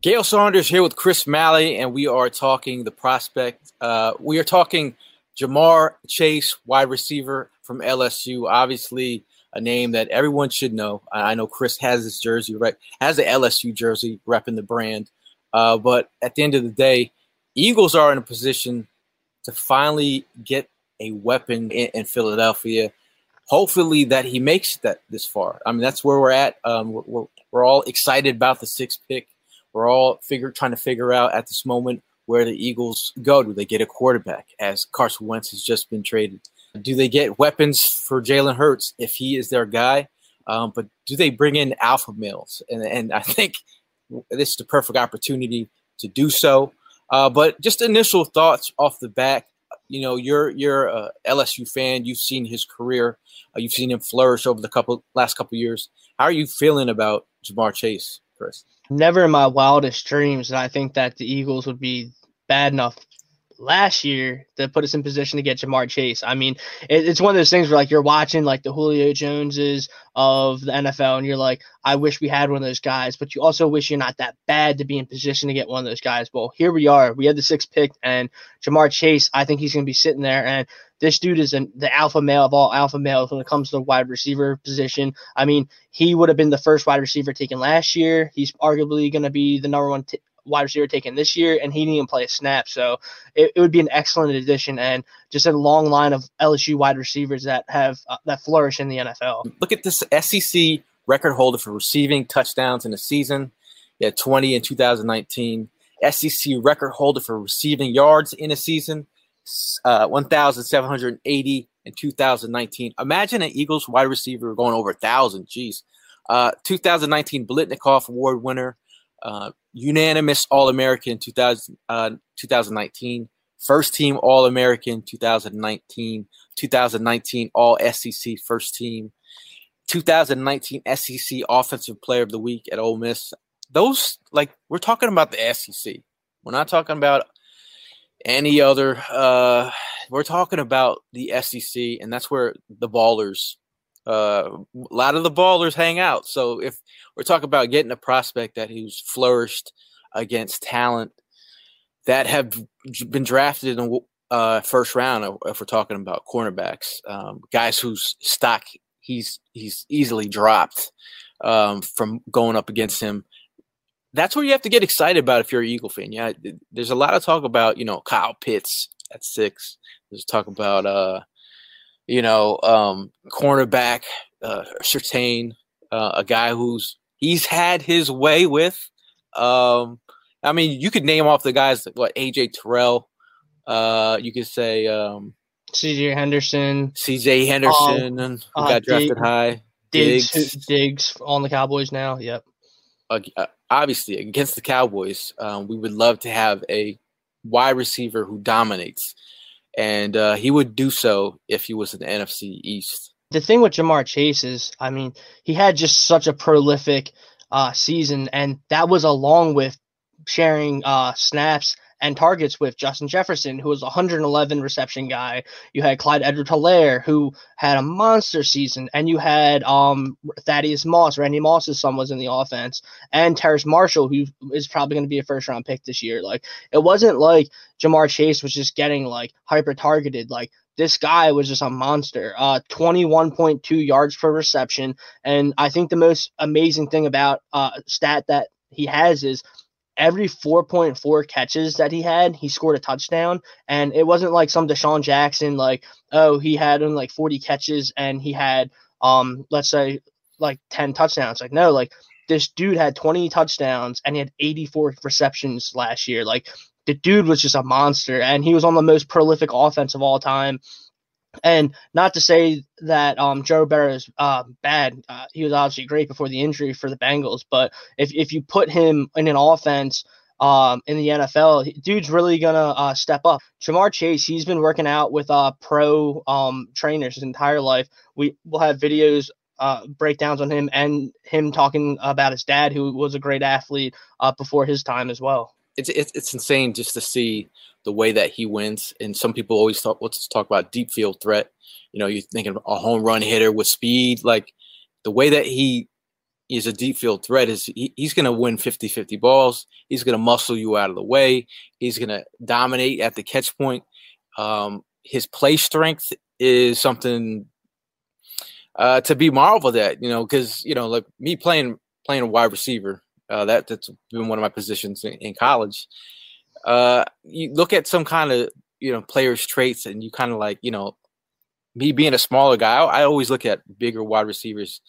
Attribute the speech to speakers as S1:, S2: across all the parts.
S1: Gail Saunders here with Chris Malley, and we are talking the prospect. Uh, we are talking Ja'Marr Chase, wide receiver from LSU. Obviously, a name that everyone should know. I know Chris has his jersey, right? Has the LSU jersey, repping the brand. Uh, but at the end of the day, Eagles are in a position to finally get a weapon in, in Philadelphia. Hopefully, that he makes that this far. I mean, that's where we're at. Um, we're, we're, we're all excited about the sixth pick we're all figure trying to figure out at this moment where the Eagles go. Do they get a quarterback as Carson Wentz has just been traded? Do they get weapons for Jalen Hurts if he is their guy? Um, but do they bring in alpha males? And, and I think this is the perfect opportunity to do so. Uh, but just initial thoughts off the bat. You know, you're you're a LSU fan. You've seen his career. Uh, you've seen him flourish over the couple last couple years. How are you feeling about Ja'Marr Chase, Chris?
S2: never in my wildest dreams did I think that the Eagles would be bad enough last year that put us in position to get Ja'Marr Chase. I mean, it, it's one of those things where like you're watching like the Julio Joneses of the NFL and you're like, I wish we had one of those guys, but you also wish you're not that bad to be in position to get one of those guys. Well, here we are. We had the sixth pick and Ja'Marr Chase, I think he's going to be sitting there and this dude is an, the alpha male of all alpha males when it comes to the wide receiver position. I mean, he would have been the first wide receiver taken last year. He's arguably going to be the number one t- wide receiver taken this year, and he didn't even play a snap. So it, it would be an excellent addition and just a long line of LSU wide receivers that have uh, that flourish in the NFL.
S1: Look at this SEC record holder for receiving touchdowns in a season. He had 20 in 2019. SEC record holder for receiving yards in a season, uh, 1,780 in 2019. Imagine an Eagles wide receiver going over a thousand. Jeez. Uh, 2019 Biletnikoff Award winner, uh, unanimous All American 2000, uh, 2019, first team All American 2019, 2019 All SEC first team, 2019 SEC Offensive Player of the Week at Ole Miss. Those, like, we're talking about the SEC. We're not talking about any other. Uh, we're talking about the SEC, and that's where the ballers uh, a lot of the ballers hang out. So if we're talking about getting a prospect that who's flourished against talent that have been drafted in the uh, first round, uh, if we're talking about cornerbacks, um, guys whose stock he's he's easily dropped um, from going up against him. That's where you have to get excited about if you're an Eagle fan. Yeah, there's a lot of talk about you know Kyle Pitts at six. There's talk about uh, you know, um, cornerback, uh, Surtain, uh, a guy who's he's had his way with. Um, I mean, you could name off the guys what AJ Terrell. Uh, you could say um,
S2: CJ Henderson,
S1: CJ Henderson, um, who got drafted Diggs, high.
S2: Diggs, Diggs, Diggs on the Cowboys now. Yep.
S1: Uh, obviously, against the Cowboys, um, we would love to have a wide receiver who dominates and uh, he would do so if he was in the NFC East.
S2: The thing with Ja'Marr Chase is, I mean, he had just such a prolific uh, season, and that was along with sharing uh, snaps and targets with Justin Jefferson, who was 111 reception guy. You had Clyde Edwards-Helaire, who had a monster season, and you had um Thaddeus Moss, Randy Moss's son was in the offense, and Terrace Marshall, who is probably going to be a first round pick this year. Like it wasn't like Ja'Marr Chase was just getting like hyper targeted. Like this guy was just a monster. Uh, 21.2 yards per reception. And I think the most amazing thing about uh, stat that he has is every 4.4 catches that he had, he scored a touchdown. And it wasn't like some DeSean Jackson, like, oh, he had him like 40 catches and he had, um, let's say, like 10 touchdowns. Like, no, like this dude had 20 touchdowns and he had 84 receptions last year. Like, the dude was just a monster, and he was on the most prolific offense of all time. And not to say that um, Joe Burrow is uh, bad. Uh, he was obviously great before the injury for the Bengals. But if, if you put him in an offense um, in the NFL, dude's really going to uh, step up. Ja'Marr Chase, he's been working out with uh, pro um, trainers his entire life. We will have videos uh, breakdowns on him and him talking about his dad, who was a great athlete uh, before his time as well
S1: it's it's insane just to see the way that he wins. And some people always talk let's talk about deep field threat. You know, you're thinking a home run hitter with speed, like the way that he is a deep field threat is he, he's going to win 50-50 balls. He's going to muscle you out of the way. He's going to dominate at the catch point. Um, his play strength is something uh, to be marveled at, you know, because you know, like me playing playing a wide receiver, uh, that that's been one of my positions in, in college. Uh, you look at some kind of you know players' traits, and you kind of like you know me being a smaller guy. I, I, always look at bigger wide receivers.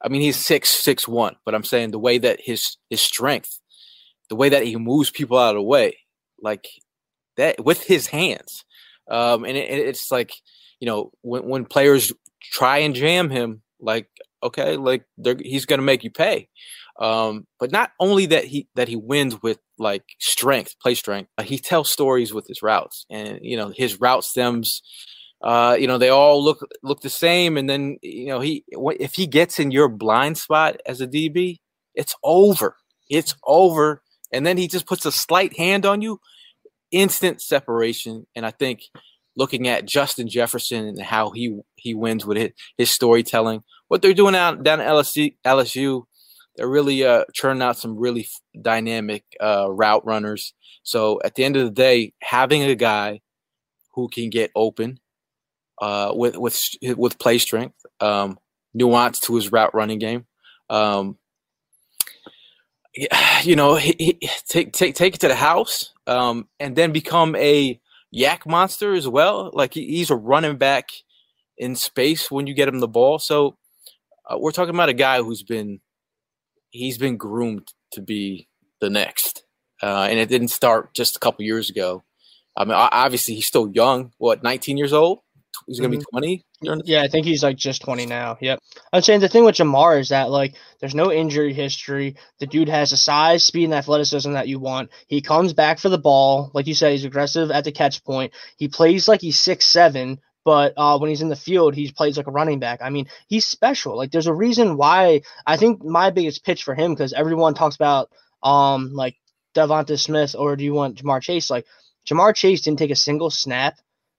S1: I mean, he's six six one, but I'm saying the way that his his strength, the way that he moves people out of the way, like that with his hands, um, and it, it's like you know when when players try and jam him, like okay, like he's to make you pay. Um, but not only that he that he wins with like strength, play strength, uh, he tells stories with his routes, and you know his route stems. Uh, you know they all look look the same, and then you know he if he gets in your blind spot as a DB, it's over. It's over, and then he just puts a slight hand on you, instant separation. And I think looking at Justin Jefferson and how he he wins with his, his storytelling, what they're doing out down at LSU, LSU they're really uh, churning out some really dynamic uh, route runners. So at the end of the day, having a guy who can get open uh, with with with play strength, um, nuance to his route running game, um, you know, he, he, take take take it to the house, um, and then become a YAC monster as well. Like he, he's a running back in space when you get him the ball. So uh, we're talking about a guy who's been he's been groomed to be the next, uh, and it didn't start just a couple years ago. I mean, obviously he's still young. What, 19 years old? He's gonna mm-hmm. be 20.
S2: Yeah, I think he's like just 20 now. Yep. I'm saying the thing with Ja'Marr is that like there's no injury history. The dude has the size, speed, and athleticism that you want. He comes back for the ball, like you said. He's aggressive at the catch point. He plays like he's six seven, but uh, when he's in the field, he plays like a running back. I mean, he's special. Like, there's a reason why I think my biggest pitch for him because everyone talks about um like Devonta Smith or do you want Ja'Marr Chase? Like, Ja'Marr Chase didn't take a single snap,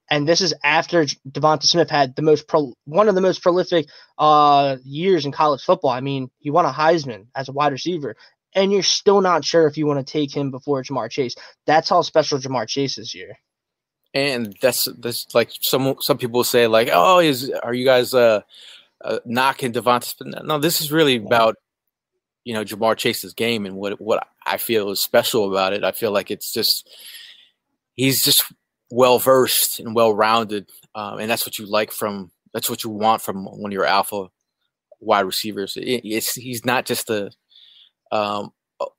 S2: and this is after Devonta Smith had the most pro, one of the most prolific uh years in college football. I mean, he won a Heisman as a wide receiver. And you're still not sure if you want to take him before Ja'Marr Chase. That's how special Ja'Marr Chase is here
S1: and that's that's like some some people say like, oh, is are you guys uh, uh knocking Devonta? No, this is really about you know Ja'Marr Chase's game and what what I feel is special about it. I feel like it's just he's just well versed and well rounded, um, and that's what you like from that's what you want from one of your alpha wide receivers. It, it's he's not just a um,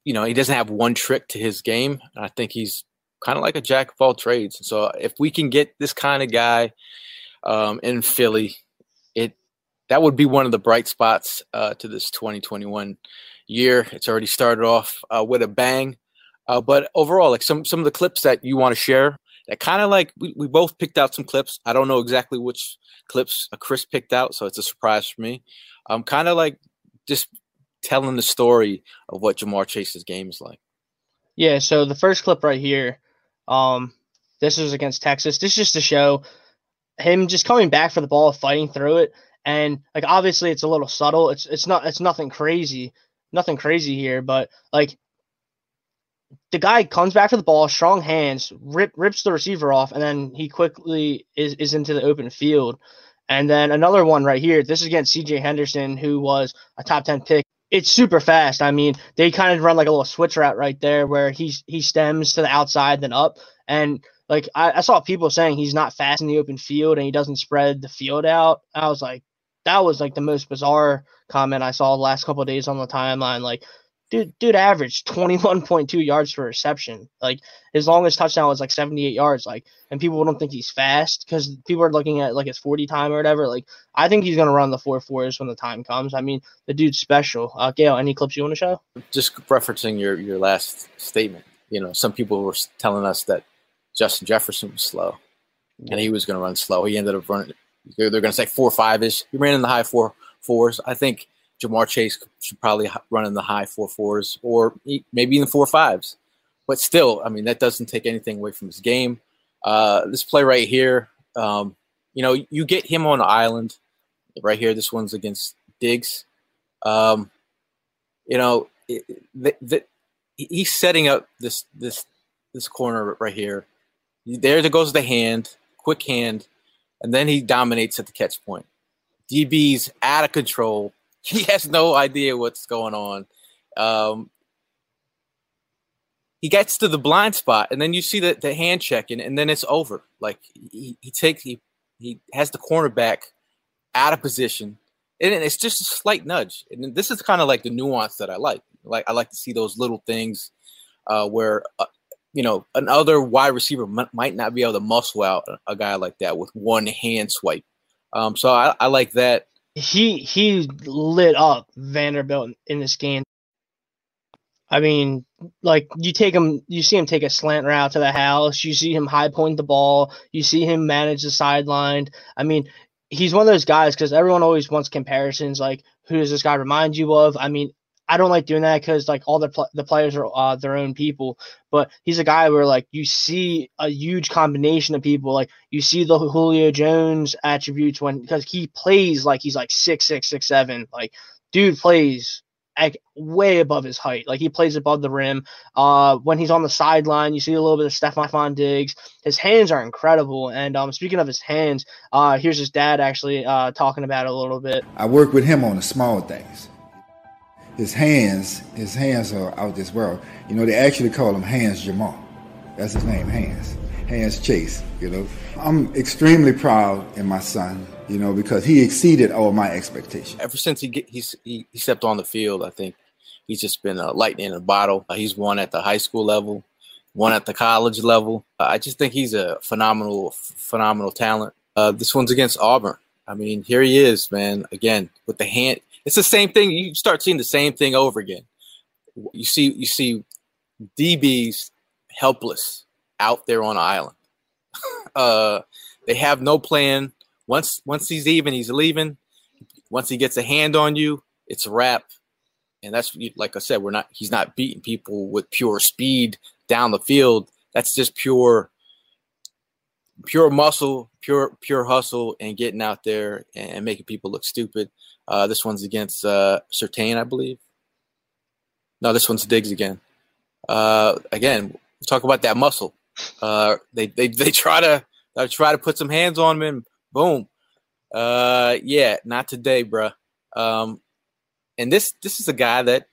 S1: you know he doesn't have one trick to his game. I think he's kind of like a jack of all trades. So if we can get this kind of guy um, in Philly, it that would be one of the bright spots uh, to this 2021 year. It's already started off uh, with a bang. Uh, but overall, like some some of the clips that you want to share, that kind of like we, we both picked out some clips. I don't know exactly which clips Chris picked out, so it's a surprise for me. I'm kind of like just telling the story of what Ja'Marr Chase's game is like.
S2: Yeah, so the first clip right here Um, this was against Texas. This is just to show him just coming back for the ball, fighting through it, and like obviously it's a little subtle. It's it's not it's nothing crazy, nothing crazy here, but like the guy comes back for the ball, strong hands, rip, rips the receiver off, and then he quickly is, is into the open field. And then another one right here. This is against CJ Henderson, who was a top 10 pick. It's super fast. I mean, they kind of run like a little switch route right there where he's he stems to the outside, then up. And like I, I saw people saying he's not fast in the open field and he doesn't spread the field out. I was like, that was like the most bizarre comment I saw the last couple days on the timeline. Like, dude, dude averaged 21.2 yards per reception. Like his longest touchdown was like 78 yards. Like, and people don't think he's fast because people are looking at like his 40 time or whatever. Like, I think he's gonna run the four fours when the time comes. I mean, the dude's special. Uh, Gail, any clips you want to show?
S1: Just referencing your your last statement. You know, some people were telling us that Justin Jefferson was slow, and he was gonna run slow. He ended up running. They're, they're gonna say four five ish. He ran in the high four fours. I think Ja'Marr Chase should probably run in the high four fours or maybe even four fives. But still, I mean, that doesn't take anything away from his game. Uh, this play right here, um, you know, you get him on the island right here. This one's against Diggs. Um, you know, it, the, the, he's setting up this this this corner right here. There goes the hand, quick hand, and then he dominates at the catch point. DB's out of control he has no idea what's going on. Um, he gets to the blind spot, and then you see the, the hand checking, and then it's over. Like he, he takes he he has the cornerback out of position, and it's just a slight nudge. And this is kind of like the nuance that I like. Like I like to see those little things uh, where uh, you know another wide receiver m- might not be able to muscle out a, a guy like that with one hand swipe. Um, so I, I like that
S2: he he lit up Vanderbilt in this game. I mean, like you take him, you see him take a slant route to the house. You see him high point the ball. You see him manage the sideline. I mean, he's one of those guys because everyone always wants comparisons. Like, who does this guy remind you of? I mean, I don't like doing that because like all the pl- the players are uh, their own people. But he's a guy where like you see a huge combination of people. Like you see the Julio Jones attributes when because he plays like he's like six six six seven. Like dude plays like way above his height. Like he plays above the rim. Uh, when he's on the sideline, you see a little bit of Stefon Diggs. His hands are incredible. And um, speaking of his hands, uh, here's his dad actually uh, talking about it a little bit.
S3: I work with him on the small things his hands, his hands are out this world. You know, they actually call him Hans Jamal. That's his name, Hans. Hans Chase, you know. I'm extremely proud in my son, you know, because he exceeded all my expectations.
S1: Ever since he get, he's, he, he stepped on the field, I think he's just been a lightning in a bottle. Uh, he's won at the high school level, one at the college level. Uh, I just think he's a phenomenal, phenomenal talent. Uh, this one's against Auburn. I mean, here he is, man. Again, with the hand, it's the same thing. You start seeing the same thing over again. You see, you see DBs helpless out there on an island. uh, they have no plan. Once once he's even, he's leaving. Once he gets a hand on you, it's a wrap. And that's like I said, we're not. He's not beating people with pure speed down the field. That's just pure, pure muscle, pure pure hustle, and getting out there and making people look stupid. Uh, this one's against uh, Surtain, I believe. No, this one's Diggs again. Uh, again, talk about that muscle. Uh, they, they they try to try to put some hands on him, and boom. Uh, yeah, not today, bruh. Um, and this this is a guy that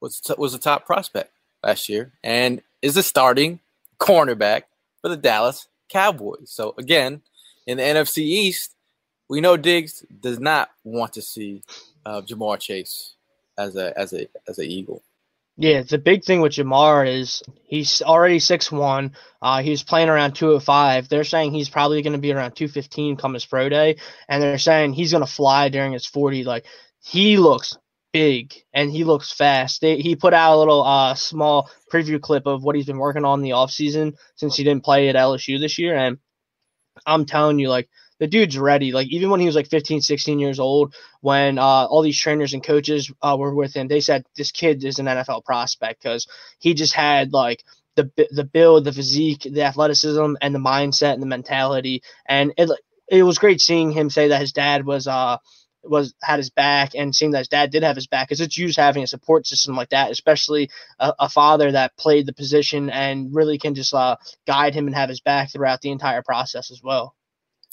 S1: was was a top prospect last year, and is a starting cornerback for the Dallas Cowboys. So again, in the NFC East, we know Diggs does not want to see uh, Ja'Marr Chase as a as a as a Eagle.
S2: Yeah, the big thing with Ja'Marr is he's already six one. Uh, he's playing around two hundred oh five. They're saying he's probably going to be around two fifteen come his pro day, and they're saying he's going to fly during his forty. Like he looks big and he looks fast. They, he put out a little uh, small preview clip of what he's been working on in the offseason since he didn't play at LSU this year, and I'm telling you, like the dude's ready. Like even when he was like 15, 16 years old, when uh, all these trainers and coaches uh, were with him, they said this kid is an NFL prospect because he just had like the the build, the physique, the athleticism, and the mindset and the mentality. And it it was great seeing him say that his dad was uh was had his back and seeing that his dad did have his back because it's used having a support system like that, especially a, a, father that played the position and really can just uh, guide him and have his back throughout the entire process as well.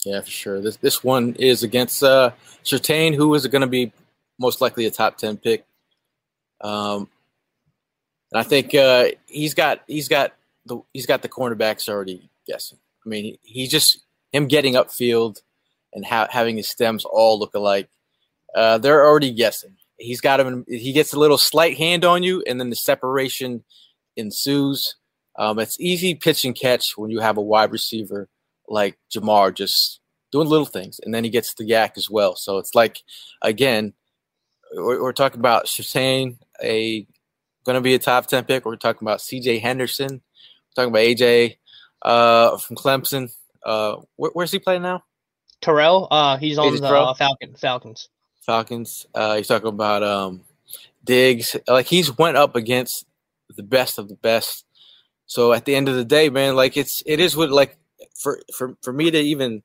S1: Yeah, for sure. This this one is against uh who is going to be most likely a top ten pick. Um, and I think uh, he's got he's got the he's got the cornerbacks already guessing. I mean, he, he just him getting upfield and ha- having his stems all look alike. Uh, they're already guessing. He's got him. He gets a little slight hand on you, and then the separation ensues. Um, it's easy pitch and catch when you have a wide receiver like Ja'Marr just doing little things, and then he gets the YAC as well. So it's like, again, we're, we're talking about Surtain, a going to be a top ten pick. We're talking about C.J. Henderson. We're talking about AJ uh, from Clemson. Uh, where, where's he playing now?
S2: Terrell. Uh, he's on the uh, Falcon Falcons.
S1: Falcons. Uh, he's talking about um, Diggs. Like he's went up against the best of the best. So at the end of the day, man, like it's it is what like for for for me to even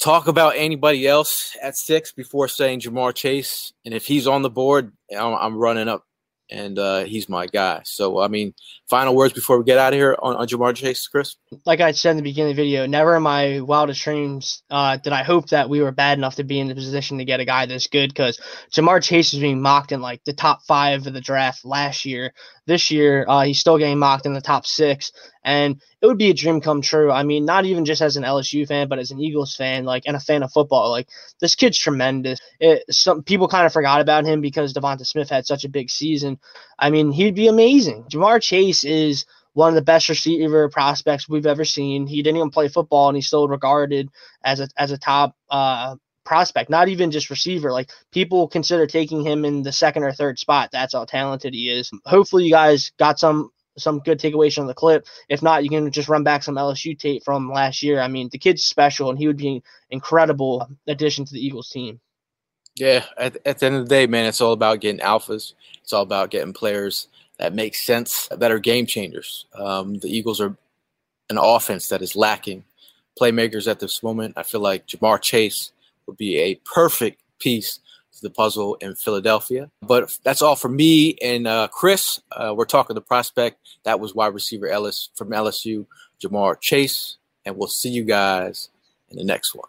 S1: talk about anybody else at six before saying Ja'Marr Chase, and if he's on the board, I'm, I'm running up and uh, he's my guy. So, I mean, final words before we get out of here on, on Ja'Marr Chase, Chris?
S2: Like I said in the beginning of the video, never in my wildest dreams uh, did I hope that we were bad enough to be in the position to get a guy this good because Ja'Marr Chase was being mocked in like the top five of the draft last year. This year, uh, he's still getting mocked in the top six. And it would be a dream come true. I mean, not even just as an LSU fan, but as an Eagles fan, like, and a fan of football. Like, this kid's tremendous. It, some people kind of forgot about him because Devonta Smith had such a big season. I mean, he'd be amazing. Ja'Marr Chase is one of the best receiver prospects we've ever seen. He didn't even play football, and he's still regarded as a as a top uh, prospect, not even just receiver. Like people consider taking him in the second or third spot. That's how talented he is. Hopefully, you guys got some some good takeaways from the clip. If not, you can just run back some LSU tape from last year. I mean, the kid's special, and he would be an incredible addition to the Eagles team.
S1: Yeah, at, at the end of the day, man, it's all about getting alphas. It's all about getting players that make sense, that are game changers. Um, the Eagles are an offense that is lacking playmakers at this moment. I feel like Ja'Marr Chase would be a perfect piece the puzzle in Philadelphia. But that's all for me and uh, Chris. Uh, we're talking the prospect. That was wide receiver Ellis from LSU, Ja'Marr Chase. And we'll see you guys in the next one.